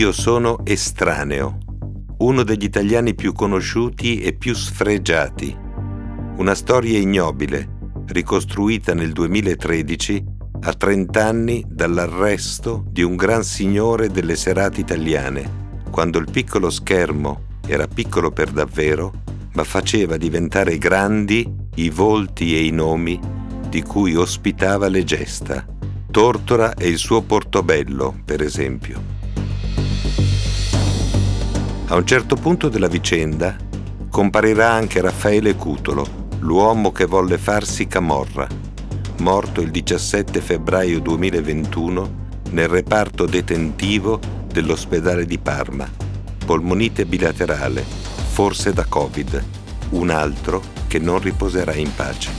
Io sono estraneo, uno degli italiani più conosciuti e più sfregiati. Una storia ignobile, ricostruita nel 2013 a 30 anni dall'arresto di un gran signore delle serate italiane, quando il piccolo schermo era piccolo per davvero, ma faceva diventare grandi i volti e i nomi di cui ospitava le gesta. Tortora e il suo Portobello, per esempio. A un certo punto della vicenda comparirà anche Raffaele Cutolo, l'uomo che volle farsi camorra, morto il 17 febbraio 2021 nel reparto detentivo dell'ospedale di Parma. Polmonite bilaterale, forse da Covid, un altro che non riposerà in pace.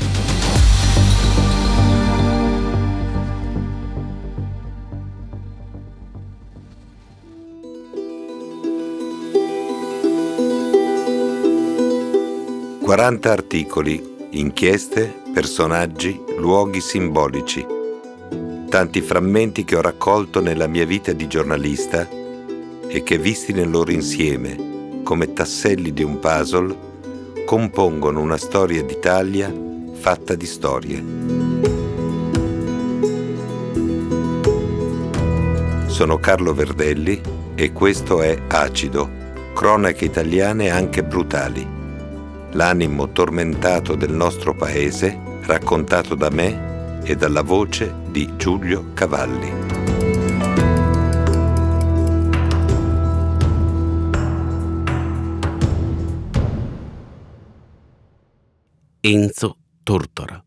40 articoli, inchieste, personaggi, luoghi simbolici. Tanti frammenti che ho raccolto nella mia vita di giornalista e che visti nel loro insieme, come tasselli di un puzzle, compongono una storia d'Italia fatta di storie. Sono Carlo Verdelli e questo è Acido, cronache italiane anche brutali l'animo tormentato del nostro paese, raccontato da me e dalla voce di Giulio Cavalli. Enzo Tortora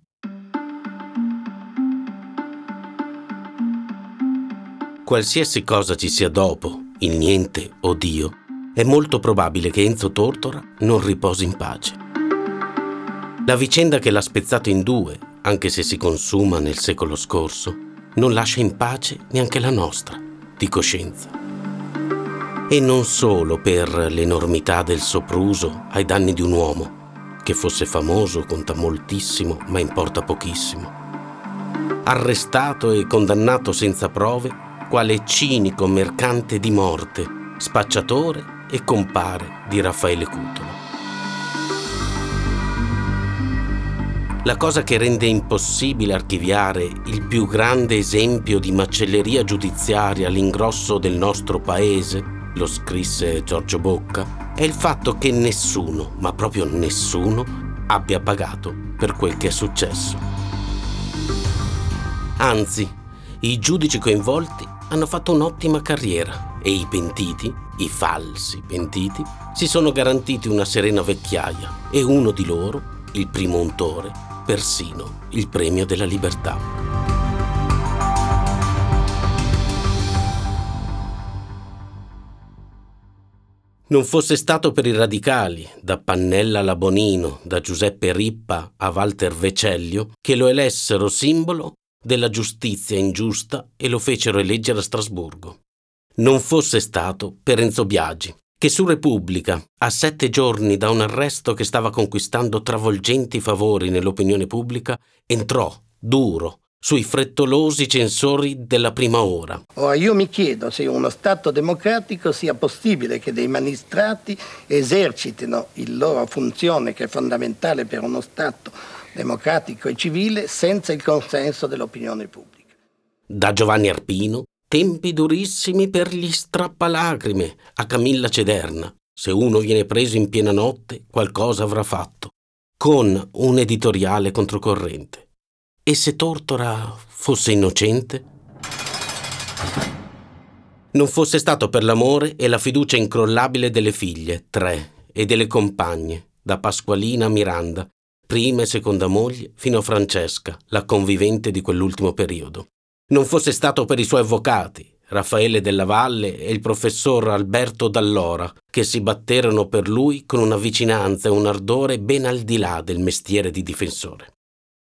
Qualsiasi cosa ci sia dopo, il niente o Dio, è molto probabile che Enzo Tortora non riposi in pace. La vicenda che l'ha spezzato in due, anche se si consuma nel secolo scorso, non lascia in pace neanche la nostra, di coscienza. E non solo per l'enormità del sopruso ai danni di un uomo, che fosse famoso conta moltissimo, ma importa pochissimo. Arrestato e condannato senza prove, quale cinico mercante di morte, spacciatore e compare di Raffaele Cutolo. La cosa che rende impossibile archiviare il più grande esempio di macelleria giudiziaria all'ingrosso del nostro paese, lo scrisse Giorgio Bocca, è il fatto che nessuno, ma proprio nessuno, abbia pagato per quel che è successo. Anzi, i giudici coinvolti hanno fatto un'ottima carriera e i pentiti, i falsi pentiti, si sono garantiti una serena vecchiaia e uno di loro, il primo untore, persino il premio della libertà. Non fosse stato per i radicali, da Pannella alla Bonino, da Giuseppe Rippa a Walter Vecellio, che lo elessero simbolo della giustizia ingiusta e lo fecero eleggere a Strasburgo non fosse stato per Enzo Biagi, che su Repubblica, a sette giorni da un arresto che stava conquistando travolgenti favori nell'opinione pubblica, entrò duro sui frettolosi censori della prima ora. Ora io mi chiedo se in uno Stato democratico sia possibile che dei magistrati esercitino la loro funzione che è fondamentale per uno Stato democratico e civile senza il consenso dell'opinione pubblica. Da Giovanni Arpino tempi durissimi per gli strappalacrime a Camilla Cederna. Se uno viene preso in piena notte, qualcosa avrà fatto, con un editoriale controcorrente. E se Tortora fosse innocente? Non fosse stato per l'amore e la fiducia incrollabile delle figlie, tre, e delle compagne, da Pasqualina a Miranda, prima e seconda moglie, fino a Francesca, la convivente di quell'ultimo periodo non fosse stato per i suoi avvocati, Raffaele della Valle e il professor Alberto Dallora, che si batterono per lui con una vicinanza e un ardore ben al di là del mestiere di difensore.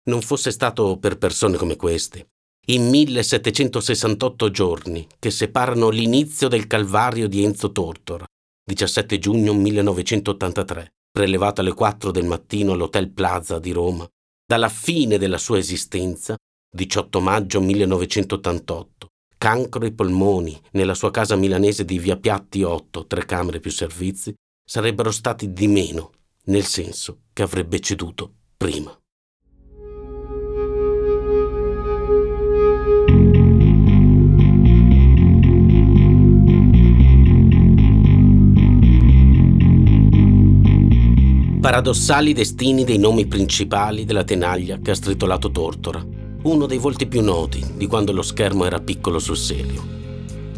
Non fosse stato per persone come queste, i 1768 giorni che separano l'inizio del calvario di Enzo Tortora, 17 giugno 1983, prelevato alle 4 del mattino all'Hotel Plaza di Roma, dalla fine della sua esistenza 18 maggio 1988, cancro ai polmoni. Nella sua casa milanese di via Piatti 8, tre camere più servizi, sarebbero stati di meno, nel senso che avrebbe ceduto prima. Paradossali destini dei nomi principali della tenaglia che ha stritolato Tortora, uno dei volti più noti di quando lo schermo era piccolo sul serio.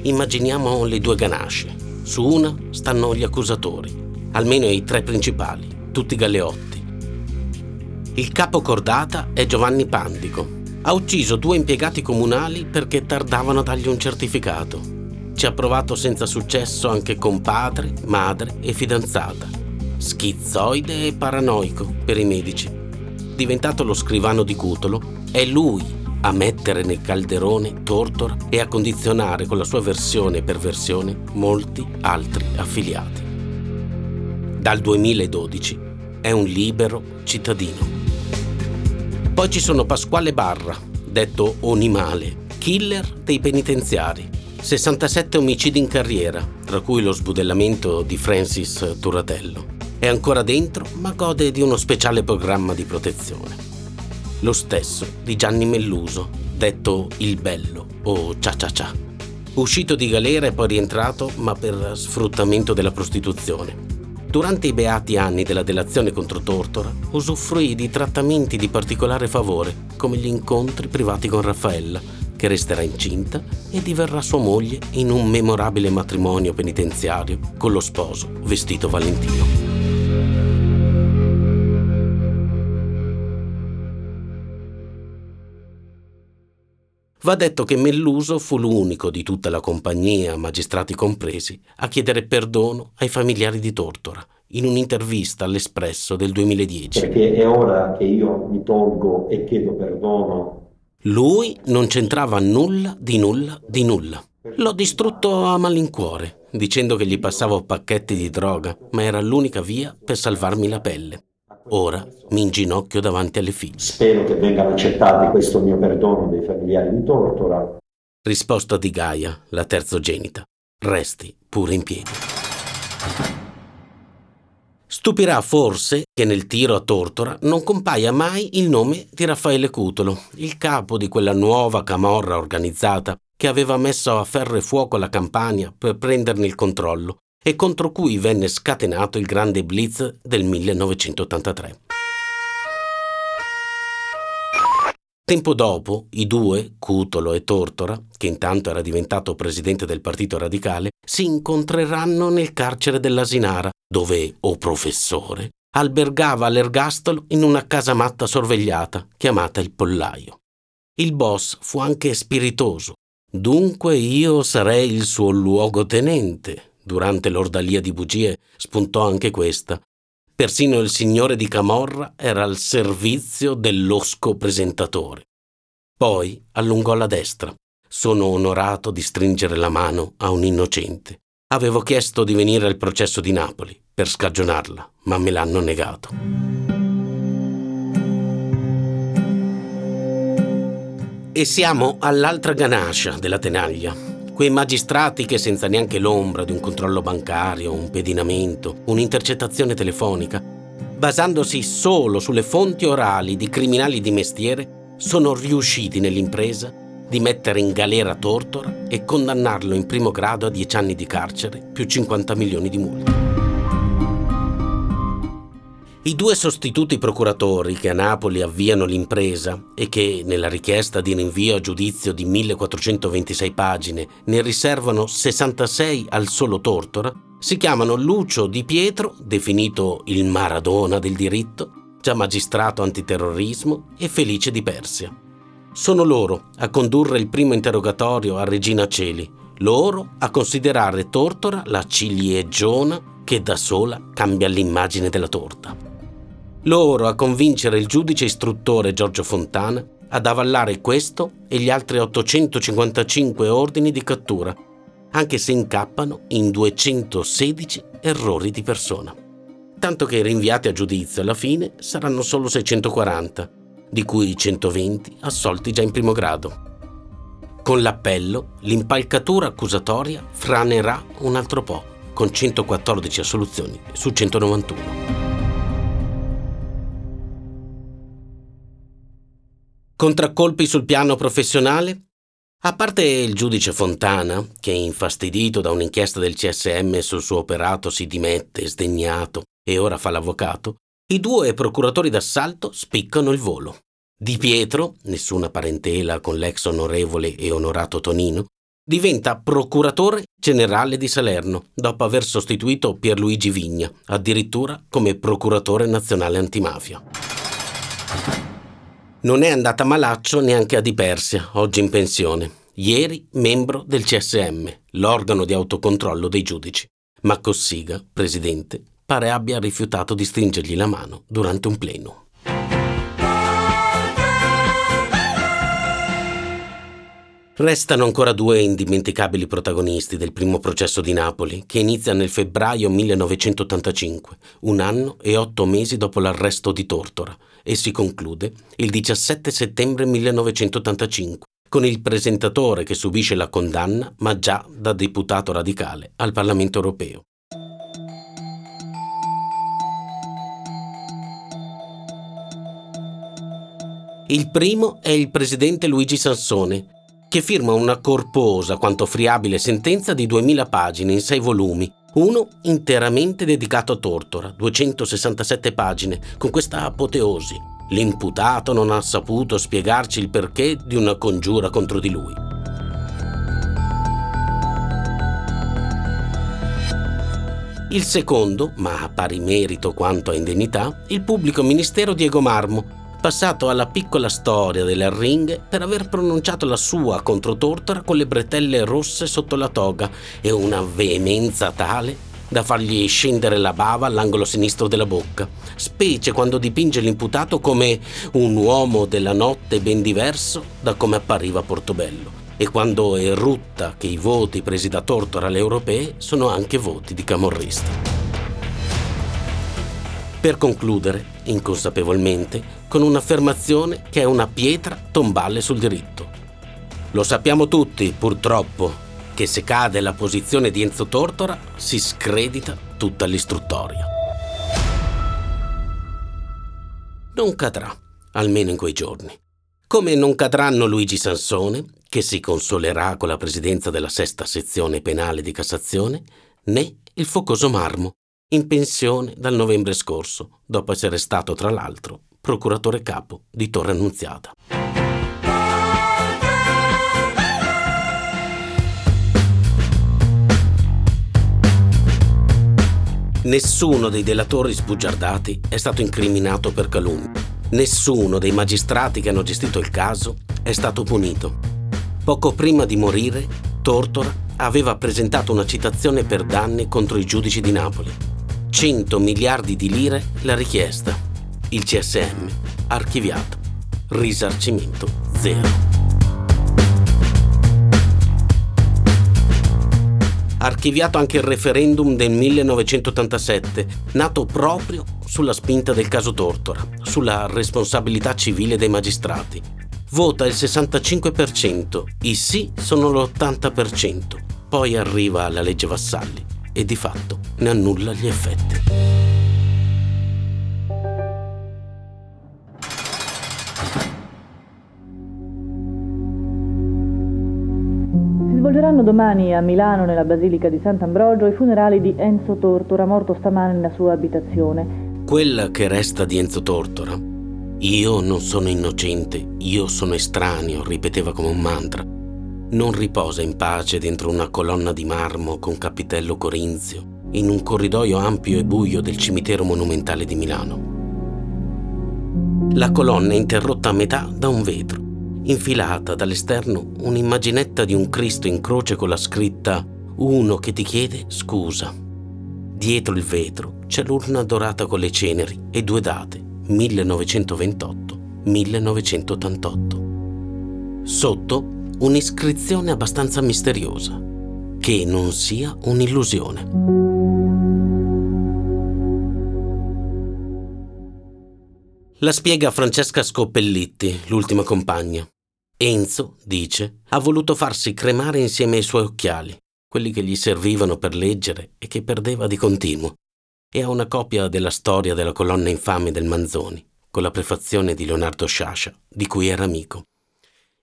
Immaginiamo le due ganasce. Su una stanno gli accusatori, almeno i tre principali, tutti galeotti. Il capo cordata è Giovanni Pandico. Ha ucciso due impiegati comunali perché tardavano a dargli un certificato. Ci ha provato senza successo anche con padre, madre e fidanzata schizzoide e paranoico per i medici. Diventato lo scrivano di Cutolo, è lui a mettere nel calderone Tortora e a condizionare con la sua versione e perversione molti altri affiliati. Dal 2012 è un libero cittadino. Poi ci sono Pasquale Barra, detto Onimale, killer dei penitenziari. 67 omicidi in carriera, tra cui lo sbudellamento di Francis Turatello. È ancora dentro, ma gode di uno speciale programma di protezione. Lo stesso di Gianni Melluso, detto Il Bello o Cia Cia Cia. Uscito di galera e poi rientrato, ma per sfruttamento della prostituzione. Durante i beati anni della delazione contro Tortora, usufruì di trattamenti di particolare favore, come gli incontri privati con Raffaella, che resterà incinta e diverrà sua moglie in un memorabile matrimonio penitenziario con lo sposo vestito Valentino. Va detto che Melluso fu l'unico di tutta la compagnia, magistrati compresi, a chiedere perdono ai familiari di Tortora in un'intervista all'Espresso del 2010. Perché è ora che io mi tolgo e chiedo perdono. Lui non c'entrava nulla di nulla di nulla. L'ho distrutto a malincuore, dicendo che gli passavo pacchetti di droga, ma era l'unica via per salvarmi la pelle. Ora mi inginocchio davanti alle figlie. Spero che vengano accettati questo mio perdono dei familiari di Tortora. Risposta di Gaia, la terzogenita. Resti pure in piedi. Stupirà forse che nel tiro a Tortora non compaia mai il nome di Raffaele Cutolo, il capo di quella nuova camorra organizzata che aveva messo a ferro e fuoco la campagna per prenderne il controllo e contro cui venne scatenato il grande blitz del 1983. Tempo dopo, i due, Cutolo e Tortora, che intanto era diventato presidente del Partito Radicale, si incontreranno nel carcere dell'Asinara, dove, o professore, albergava all'ergastolo in una casamatta sorvegliata chiamata il Pollaio. Il boss fu anche spiritoso. Dunque io sarei il suo luogotenente, Durante l'ordalia di bugie spuntò anche questa. Persino il signore di Camorra era al servizio dell'osco presentatore. Poi allungò la destra. Sono onorato di stringere la mano a un innocente. Avevo chiesto di venire al processo di Napoli per scagionarla, ma me l'hanno negato. E siamo all'altra ganascia della tenaglia, Quei magistrati che senza neanche l'ombra di un controllo bancario, un pedinamento, un'intercettazione telefonica, basandosi solo sulle fonti orali di criminali di mestiere, sono riusciti nell'impresa di mettere in galera Tortora e condannarlo in primo grado a 10 anni di carcere più 50 milioni di multe. I due sostituti procuratori che a Napoli avviano l'impresa e che nella richiesta di rinvio a giudizio di 1426 pagine ne riservano 66 al solo Tortora si chiamano Lucio Di Pietro, definito il Maradona del diritto, già magistrato antiterrorismo, e Felice di Persia. Sono loro a condurre il primo interrogatorio a Regina Celi, loro a considerare Tortora la ciliegiona che da sola cambia l'immagine della torta loro a convincere il giudice istruttore Giorgio Fontana ad avallare questo e gli altri 855 ordini di cattura, anche se incappano in 216 errori di persona. Tanto che rinviati a giudizio alla fine saranno solo 640, di cui 120 assolti già in primo grado. Con l'appello, l'impalcatura accusatoria franerà un altro po', con 114 assoluzioni su 191. Contraccolpi sul piano professionale? A parte il giudice Fontana, che infastidito da un'inchiesta del CSM sul suo operato si dimette, sdegnato, e ora fa l'avvocato, i due procuratori d'assalto spiccano il volo. Di Pietro, nessuna parentela con l'ex onorevole e onorato Tonino, diventa procuratore generale di Salerno dopo aver sostituito Pierluigi Vigna, addirittura come procuratore nazionale antimafia. Non è andata malaccio neanche a Di Persia, oggi in pensione. Ieri membro del CSM, l'organo di autocontrollo dei giudici. Ma Cossiga, presidente, pare abbia rifiutato di stringergli la mano durante un pleno. Restano ancora due indimenticabili protagonisti del primo processo di Napoli, che inizia nel febbraio 1985, un anno e otto mesi dopo l'arresto di Tortora, e si conclude il 17 settembre 1985, con il presentatore che subisce la condanna, ma già da deputato radicale al Parlamento europeo. Il primo è il presidente Luigi Sansone, che firma una corposa quanto friabile sentenza di 2000 pagine in sei volumi, uno interamente dedicato a Tortora, 267 pagine, con questa apoteosi. L'imputato non ha saputo spiegarci il perché di una congiura contro di lui. Il secondo, ma a pari merito quanto a indennità, il pubblico ministero Diego Marmo, passato alla piccola storia delle arringhe per aver pronunciato la sua contro Tortora con le bretelle rosse sotto la toga e una veemenza tale da fargli scendere la bava all'angolo sinistro della bocca, specie quando dipinge l'imputato come un uomo della notte ben diverso da come appariva Portobello e quando erutta che i voti presi da Tortora alle europee sono anche voti di camorrista. Per concludere, inconsapevolmente, con un'affermazione che è una pietra tombale sul diritto. Lo sappiamo tutti, purtroppo, che se cade la posizione di Enzo Tortora si scredita tutta l'istruttoria. Non cadrà, almeno in quei giorni. Come non cadranno Luigi Sansone, che si consolerà con la presidenza della sesta sezione penale di Cassazione, né il focoso Marmo, in pensione dal novembre scorso, dopo essere stato, tra l'altro, procuratore capo di Torre Annunziata. Nessuno dei delatori sbugiardati è stato incriminato per calunnia. Nessuno dei magistrati che hanno gestito il caso è stato punito. Poco prima di morire, Tortora aveva presentato una citazione per danni contro i giudici di Napoli. 100 miliardi di lire la richiesta il CSM archiviato. Risarcimento zero. Archiviato anche il referendum del 1987, nato proprio sulla spinta del caso Tortora, sulla responsabilità civile dei magistrati. Vota il 65%, i sì sono l'80%, poi arriva la legge Vassalli e di fatto ne annulla gli effetti. svolgeranno domani a Milano, nella Basilica di Sant'Ambrogio, i funerali di Enzo Tortora, morto stamane nella sua abitazione. Quella che resta di Enzo Tortora. Io non sono innocente, io sono estraneo, ripeteva come un mantra. Non riposa in pace dentro una colonna di marmo con capitello corinzio, in un corridoio ampio e buio del cimitero monumentale di Milano. La colonna è interrotta a metà da un vetro infilata dall'esterno un'immaginetta di un Cristo in croce con la scritta Uno che ti chiede scusa. Dietro il vetro c'è l'urna dorata con le ceneri e due date, 1928-1988. Sotto un'iscrizione abbastanza misteriosa, che non sia un'illusione. La spiega Francesca Scoppellitti, l'ultima compagna. Enzo, dice, ha voluto farsi cremare insieme ai suoi occhiali, quelli che gli servivano per leggere e che perdeva di continuo, e ha una copia della storia della colonna infame del Manzoni, con la prefazione di Leonardo Sciascia, di cui era amico.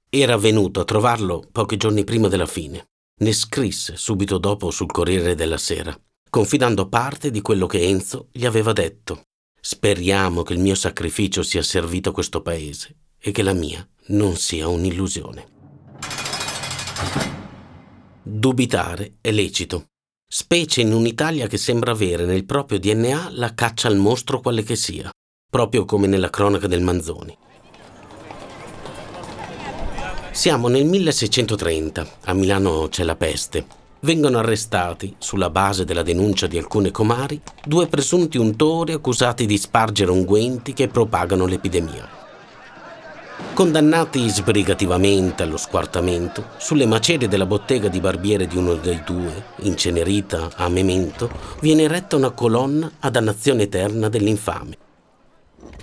Era venuto a trovarlo pochi giorni prima della fine. Ne scrisse subito dopo sul Corriere della Sera, confidando parte di quello che Enzo gli aveva detto. Speriamo che il mio sacrificio sia servito a questo paese e che la mia non sia un'illusione. Dubitare è lecito, specie in un'Italia che sembra avere nel proprio DNA la caccia al mostro quale che sia, proprio come nella cronaca del Manzoni. Siamo nel 1630, a Milano c'è la peste. Vengono arrestati, sulla base della denuncia di alcune comari, due presunti untori accusati di spargere unguenti che propagano l'epidemia. Condannati sbrigativamente allo squartamento, sulle macerie della bottega di barbiere di uno dei due, incenerita a memento, viene eretta una colonna a dannazione eterna dell'infame.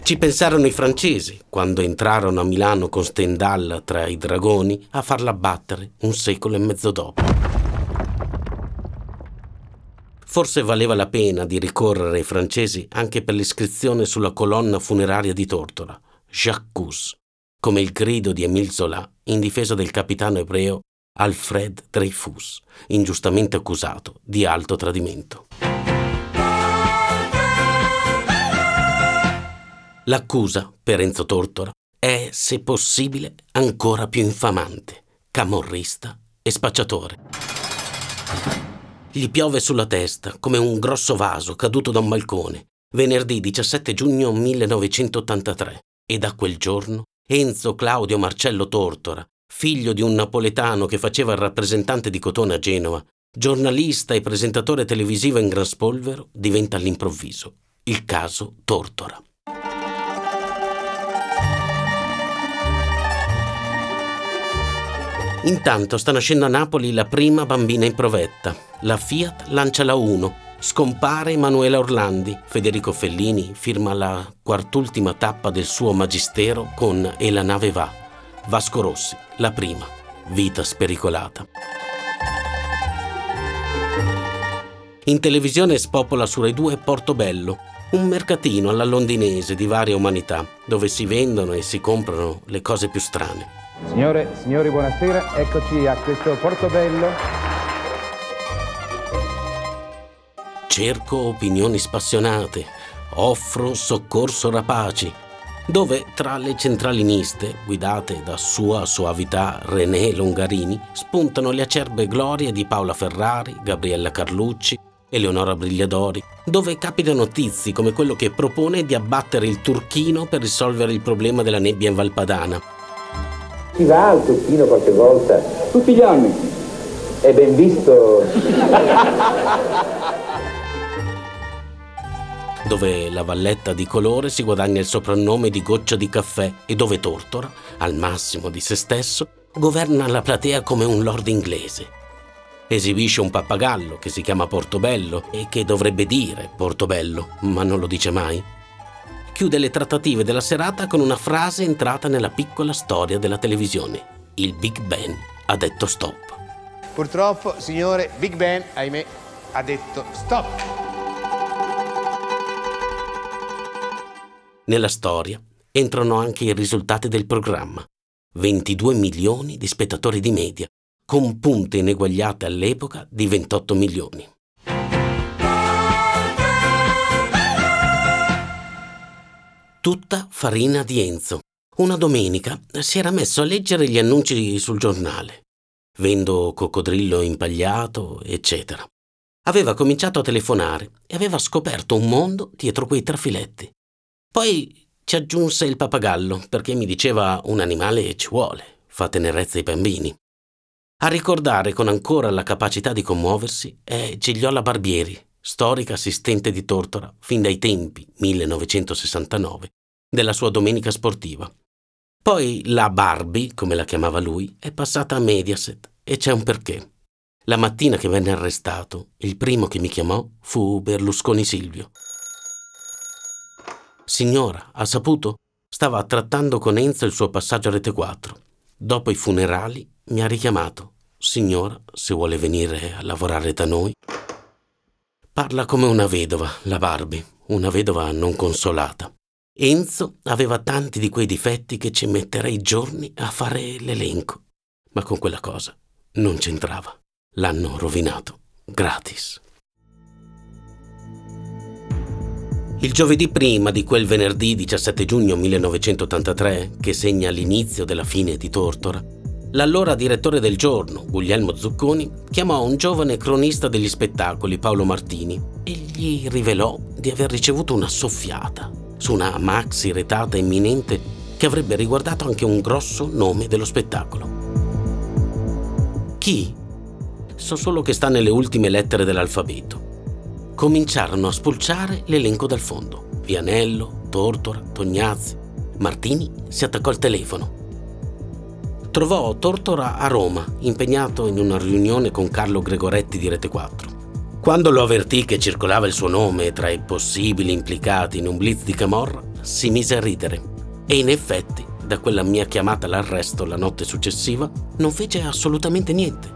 Ci pensarono i francesi quando entrarono a Milano con Stendhal tra i dragoni a farla battere un secolo e mezzo dopo. Forse valeva la pena di ricorrere ai francesi anche per l'iscrizione sulla colonna funeraria di Tortora, Jacques, come il grido di Émile Zola in difesa del capitano ebreo Alfred Dreyfus, ingiustamente accusato di alto tradimento. L'accusa per Enzo Tortora è, se possibile, ancora più infamante, camorrista e spacciatore. Gli piove sulla testa come un grosso vaso caduto da un balcone, venerdì 17 giugno 1983, e da quel giorno Enzo Claudio Marcello Tortora, figlio di un napoletano che faceva il rappresentante di Cotone a Genova, giornalista e presentatore televisivo in gran spolvero, diventa all'improvviso il caso Tortora. Intanto sta nascendo a Napoli la prima bambina in provetta. La Fiat lancia la 1. Scompare Emanuela Orlandi. Federico Fellini firma la quartultima tappa del suo magistero con E la nave va. Vasco Rossi, la prima. Vita spericolata. In televisione spopola su Rai 2 Portobello, un mercatino alla londinese di varia umanità, dove si vendono e si comprano le cose più strane. Signore, signori, buonasera. Eccoci a questo Portobello. Cerco opinioni spassionate, offro soccorso rapaci, dove tra le centraliniste, guidate da sua soavità René Longarini, spuntano le acerbe glorie di Paola Ferrari, Gabriella Carlucci, Eleonora Brigliadori, dove capitano tizi come quello che propone di abbattere il turchino per risolvere il problema della nebbia in Valpadana si va al Turchino qualche volta? Tutti gli anni. È ben visto. dove la valletta di colore si guadagna il soprannome di goccia di caffè e dove Tortora, al massimo di se stesso, governa la platea come un lord inglese. Esibisce un pappagallo che si chiama Portobello e che dovrebbe dire Portobello, ma non lo dice mai chiude le trattative della serata con una frase entrata nella piccola storia della televisione. Il Big Ben ha detto stop. Purtroppo, signore, Big Ben, ahimè, ha detto stop. Nella storia entrano anche i risultati del programma. 22 milioni di spettatori di media, con punte ineguagliate all'epoca di 28 milioni. Tutta farina di Enzo. Una domenica si era messo a leggere gli annunci sul giornale. Vendo coccodrillo impagliato, eccetera. Aveva cominciato a telefonare e aveva scoperto un mondo dietro quei trafiletti. Poi ci aggiunse il pappagallo perché mi diceva un animale ci vuole, fa tenerezza ai bambini. A ricordare con ancora la capacità di commuoversi è Gigliola Barbieri, storica assistente di Tortora fin dai tempi 1969 della sua domenica sportiva. Poi la Barbie, come la chiamava lui, è passata a Mediaset e c'è un perché. La mattina che venne arrestato, il primo che mi chiamò fu Berlusconi Silvio. Signora, ha saputo? Stava trattando con Enzo il suo passaggio a Rete 4. dopo i funerali, mi ha richiamato. Signora, se vuole venire a lavorare da noi. Parla come una vedova, la Barbie, una vedova non consolata. Enzo aveva tanti di quei difetti che ci metterei giorni a fare l'elenco, ma con quella cosa non c'entrava. L'hanno rovinato, gratis. Il giovedì prima di quel venerdì 17 giugno 1983, che segna l'inizio della fine di Tortora, l'allora direttore del giorno, Guglielmo Zucconi, chiamò un giovane cronista degli spettacoli, Paolo Martini, e gli rivelò di aver ricevuto una soffiata su una maxi retata imminente che avrebbe riguardato anche un grosso nome dello spettacolo. Chi? So solo che sta nelle ultime lettere dell'alfabeto cominciarono a spulciare l'elenco dal fondo. Vianello, Tortora, Tognazzi. Martini si attaccò al telefono. Trovò Tortora a Roma, impegnato in una riunione con Carlo Gregoretti di Rete 4. Quando lo avvertì che circolava il suo nome tra i possibili implicati in un blitz di Camorra, si mise a ridere. E in effetti, da quella mia chiamata all'arresto la notte successiva, non fece assolutamente niente.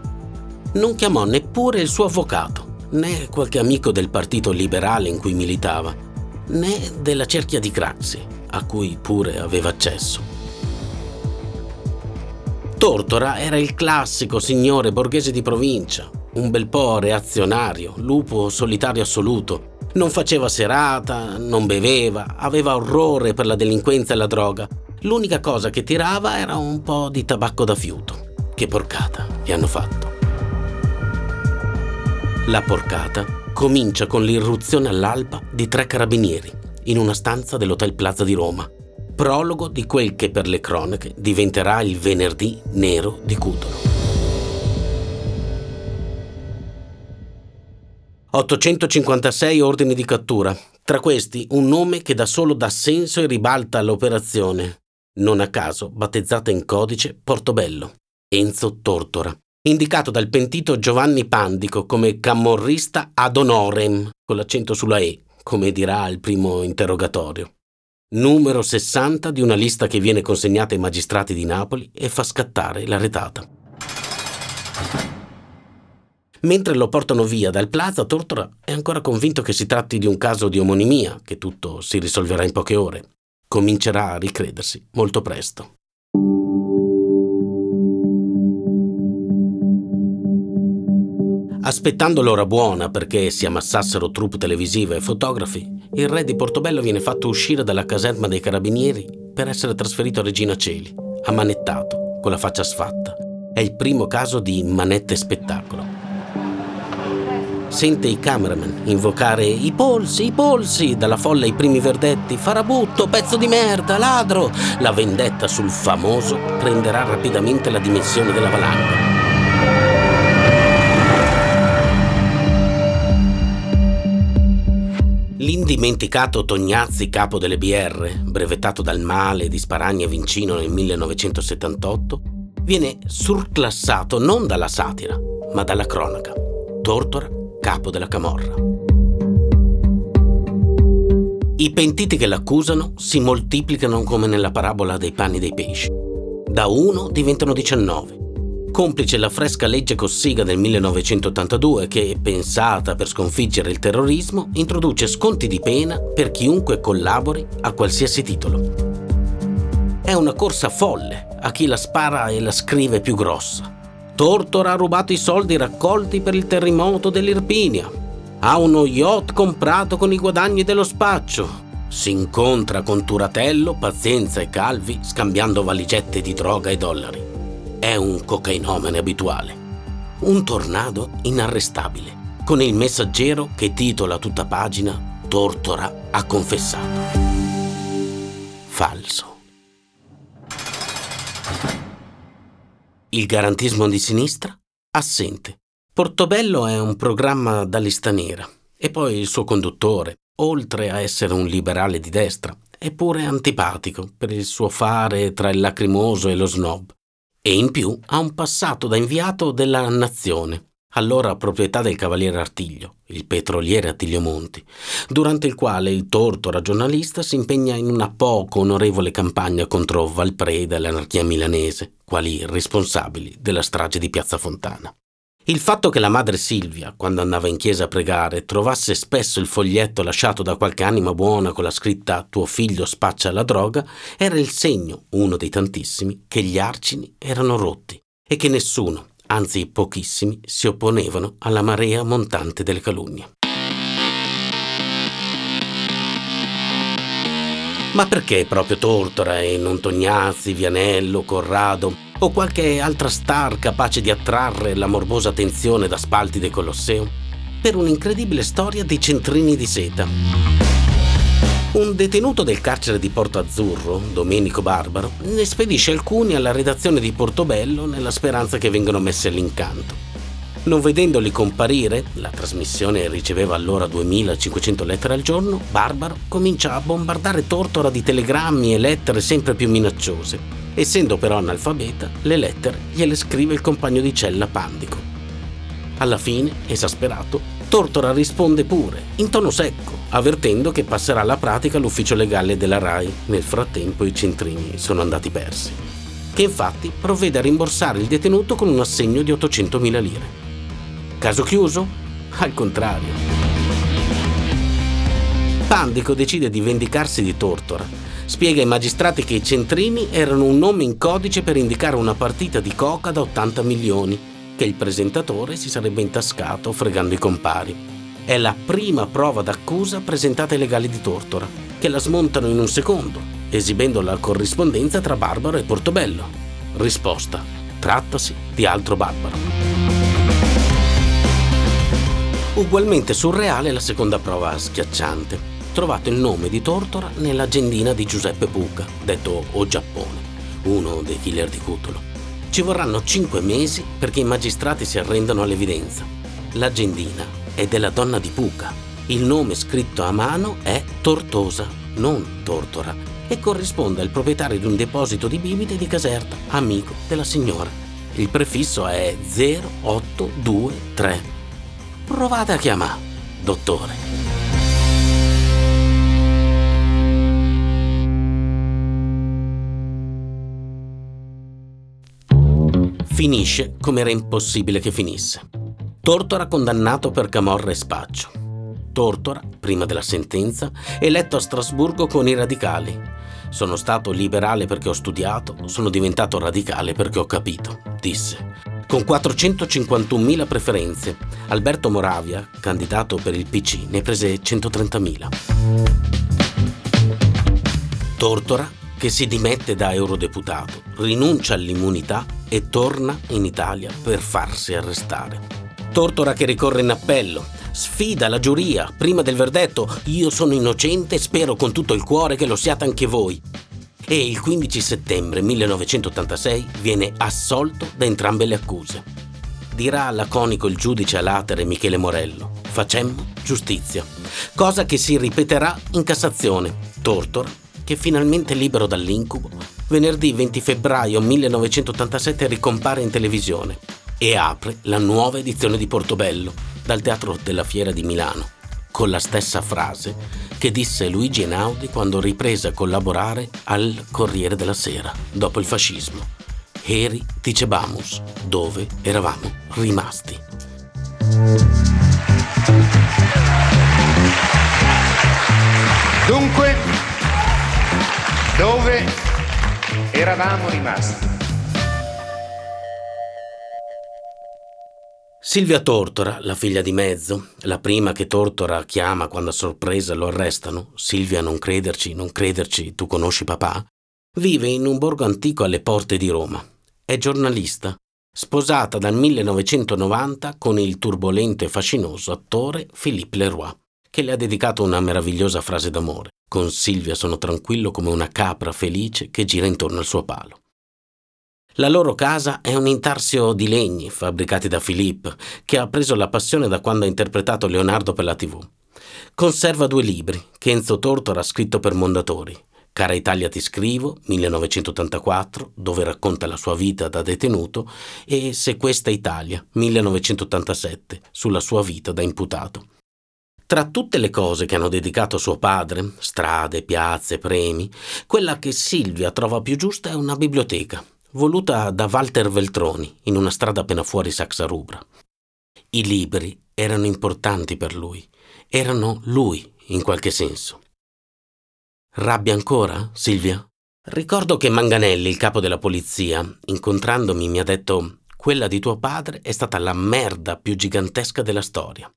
Non chiamò neppure il suo avvocato né qualche amico del partito liberale in cui militava, né della cerchia di Craxi, a cui pure aveva accesso. Tortora era il classico signore borghese di provincia, un bel po' reazionario, lupo solitario assoluto. Non faceva serata, non beveva, aveva orrore per la delinquenza e la droga. L'unica cosa che tirava era un po' di tabacco da fiuto. Che porcata gli hanno fatto. La porcata comincia con l'irruzione all'alba di tre carabinieri in una stanza dell'Hotel Plaza di Roma, prologo di quel che per le cronache diventerà il venerdì nero di Cutolo. 856 ordini di cattura, tra questi un nome che da solo dà senso e ribalta all'operazione, non a caso battezzata in codice Portobello, Enzo Tortora indicato dal pentito Giovanni Pandico come camorrista ad honorem, con l'accento sulla E, come dirà al primo interrogatorio. Numero 60 di una lista che viene consegnata ai magistrati di Napoli e fa scattare la retata. Mentre lo portano via dal Plaza, Tortora è ancora convinto che si tratti di un caso di omonimia, che tutto si risolverà in poche ore. Comincerà a ricredersi molto presto. Aspettando l'ora buona perché si ammassassero troupe televisive e fotografi, il re di Portobello viene fatto uscire dalla caserma dei carabinieri per essere trasferito a Regina Celi, ammanettato, con la faccia sfatta. È il primo caso di manette spettacolo. Sente i cameraman invocare i polsi, i polsi, dalla folla i primi verdetti, farabutto, pezzo di merda, ladro. La vendetta sul famoso prenderà rapidamente la dimensione della valanga. L'indimenticato Tognazzi, capo delle BR, brevettato dal male di Sparagna Vincino nel 1978, viene surclassato non dalla satira, ma dalla cronaca. Tortora, capo della Camorra. I pentiti che l'accusano si moltiplicano come nella parabola dei panni dei pesci. Da uno diventano 19 complice la fresca legge Cossiga del 1982 che, pensata per sconfiggere il terrorismo, introduce sconti di pena per chiunque collabori a qualsiasi titolo. È una corsa folle a chi la spara e la scrive più grossa. Tortora ha rubato i soldi raccolti per il terremoto dell'Irpinia. Ha uno yacht comprato con i guadagni dello spaccio. Si incontra con Turatello, Pazienza e Calvi scambiando valigette di droga e dollari è un cocainomane abituale. Un tornado inarrestabile, con il messaggero che titola tutta pagina Tortora ha confessato. Falso. Il garantismo di sinistra? Assente. Portobello è un programma da lista nera. E poi il suo conduttore, oltre a essere un liberale di destra, è pure antipatico per il suo fare tra il lacrimoso e lo snob e in più ha un passato da inviato della nazione, allora proprietà del cavaliere Artiglio, il petroliere Attilio Monti, durante il quale il Tortora giornalista si impegna in una poco onorevole campagna contro Valpreda e l'anarchia milanese, quali responsabili della strage di Piazza Fontana. Il fatto che la madre Silvia, quando andava in chiesa a pregare, trovasse spesso il foglietto lasciato da qualche anima buona con la scritta Tuo figlio spaccia la droga, era il segno, uno dei tantissimi, che gli arcini erano rotti e che nessuno, anzi pochissimi, si opponevano alla marea montante delle calunnie. Ma perché proprio Tortora e non Tognazzi, Vianello, Corrado o qualche altra star capace di attrarre la morbosa attenzione da spalti del Colosseo? Per un'incredibile storia dei centrini di seta. Un detenuto del carcere di Porto Azzurro, Domenico Barbaro, ne spedisce alcuni alla redazione di Portobello nella speranza che vengano messi all'incanto. Non vedendoli comparire, la trasmissione riceveva allora 2500 lettere al giorno, Barbaro comincia a bombardare Tortora di telegrammi e lettere sempre più minacciose. Essendo però analfabeta, le lettere gliele scrive il compagno di cella Pandico. Alla fine, esasperato, Tortora risponde pure, in tono secco, avvertendo che passerà alla pratica l'ufficio legale della RAI. Nel frattempo i centrini sono andati persi. Che infatti provvede a rimborsare il detenuto con un assegno di 800.000 lire. Caso chiuso? Al contrario. Pandico decide di vendicarsi di Tortora. Spiega ai magistrati che i centrini erano un nome in codice per indicare una partita di coca da 80 milioni, che il presentatore si sarebbe intascato fregando i compari. È la prima prova d'accusa presentata ai legali di Tortora, che la smontano in un secondo, esibendo la corrispondenza tra Barbaro e Portobello. Risposta. Trattasi di altro Barbaro. Ugualmente surreale la seconda prova schiacciante. Trovato il nome di Tortora nell'agendina di Giuseppe Puca, detto O Giappone, uno dei killer di Cutolo. Ci vorranno cinque mesi perché i magistrati si arrendano all'evidenza. L'agendina è della donna di Puca. Il nome scritto a mano è Tortosa, non Tortora, e corrisponde al proprietario di un deposito di bibite di Caserta, amico della signora. Il prefisso è 0823. Provate a chiamare, dottore. Finisce come era impossibile che finisse. Tortora condannato per camorra e spaccio. Tortora, prima della sentenza, eletto a Strasburgo con i radicali. Sono stato liberale perché ho studiato, sono diventato radicale perché ho capito, disse con 451.000 preferenze. Alberto Moravia, candidato per il PC, ne prese 130.000. Tortora, che si dimette da eurodeputato, rinuncia all'immunità e torna in Italia per farsi arrestare. Tortora che ricorre in appello, sfida la giuria prima del verdetto io sono innocente e spero con tutto il cuore che lo siate anche voi e il 15 settembre 1986 viene assolto da entrambe le accuse. Dirà laconico il giudice a latere Michele Morello, facemmo giustizia, cosa che si ripeterà in Cassazione, Tortora, che finalmente libero dall'incubo, venerdì 20 febbraio 1987 ricompare in televisione e apre la nuova edizione di Portobello dal Teatro della Fiera di Milano, con la stessa frase che disse Luigi Einaudi quando riprese a collaborare al Corriere della Sera, dopo il fascismo. Eri dicebamos, dove eravamo rimasti. Dunque, dove eravamo rimasti? Silvia Tortora, la figlia di mezzo, la prima che Tortora chiama quando a sorpresa lo arrestano, Silvia non crederci, non crederci, tu conosci papà, vive in un borgo antico alle porte di Roma. È giornalista, sposata dal 1990 con il turbolento e fascinoso attore Philippe Leroy, che le ha dedicato una meravigliosa frase d'amore. Con Silvia sono tranquillo come una capra felice che gira intorno al suo palo. La loro casa è un intarsio di legni fabbricati da Philippe, che ha preso la passione da quando ha interpretato Leonardo per la TV. Conserva due libri che Enzo Tortora ha scritto per Mondatori, Cara Italia ti scrivo, 1984, dove racconta la sua vita da detenuto, e Se questa Italia, 1987, sulla sua vita da imputato. Tra tutte le cose che hanno dedicato a suo padre, strade, piazze, premi, quella che Silvia trova più giusta è una biblioteca, voluta da Walter Veltroni in una strada appena fuori Saxa Rubra. I libri erano importanti per lui, erano lui in qualche senso. Rabbia ancora, Silvia? Ricordo che Manganelli, il capo della polizia, incontrandomi mi ha detto quella di tuo padre è stata la merda più gigantesca della storia.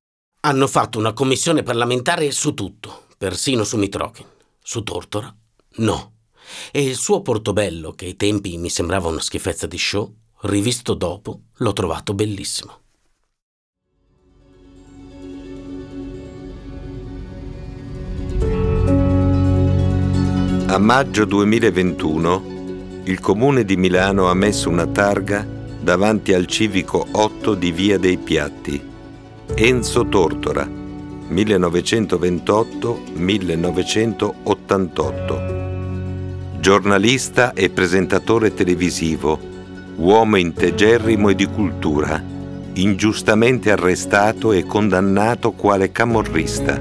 Hanno fatto una commissione parlamentare su tutto, persino su Mitrochin. Su Tortora? No. E il suo Portobello, che ai tempi mi sembrava una schifezza di show, rivisto dopo, l'ho trovato bellissimo. A maggio 2021 il Comune di Milano ha messo una targa davanti al civico 8 di Via dei Piatti. Enzo Tortora, 1928-1988. Giornalista e presentatore televisivo, uomo integerrimo e di cultura, ingiustamente arrestato e condannato quale camorrista.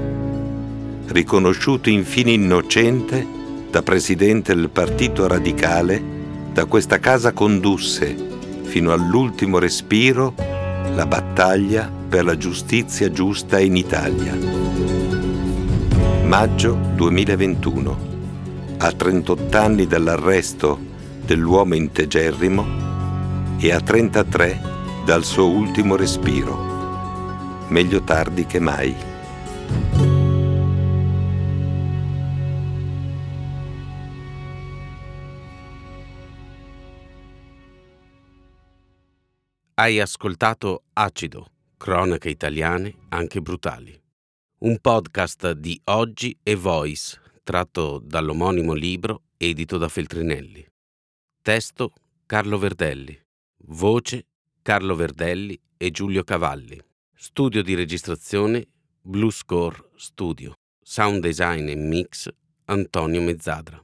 Riconosciuto infine innocente da presidente del Partito Radicale, da questa casa condusse fino all'ultimo respiro la battaglia per la giustizia giusta in Italia. Maggio 2021. A 38 anni dall'arresto dell'uomo integerrimo e a 33 dal suo ultimo respiro. Meglio tardi che mai. Hai ascoltato Acido, cronache italiane anche brutali. Un podcast di Oggi e Voice, tratto dall'omonimo libro edito da Feltrinelli. Testo Carlo Verdelli. Voce Carlo Verdelli e Giulio Cavalli. Studio di registrazione Blue Score Studio. Sound design e mix Antonio Mezzadra.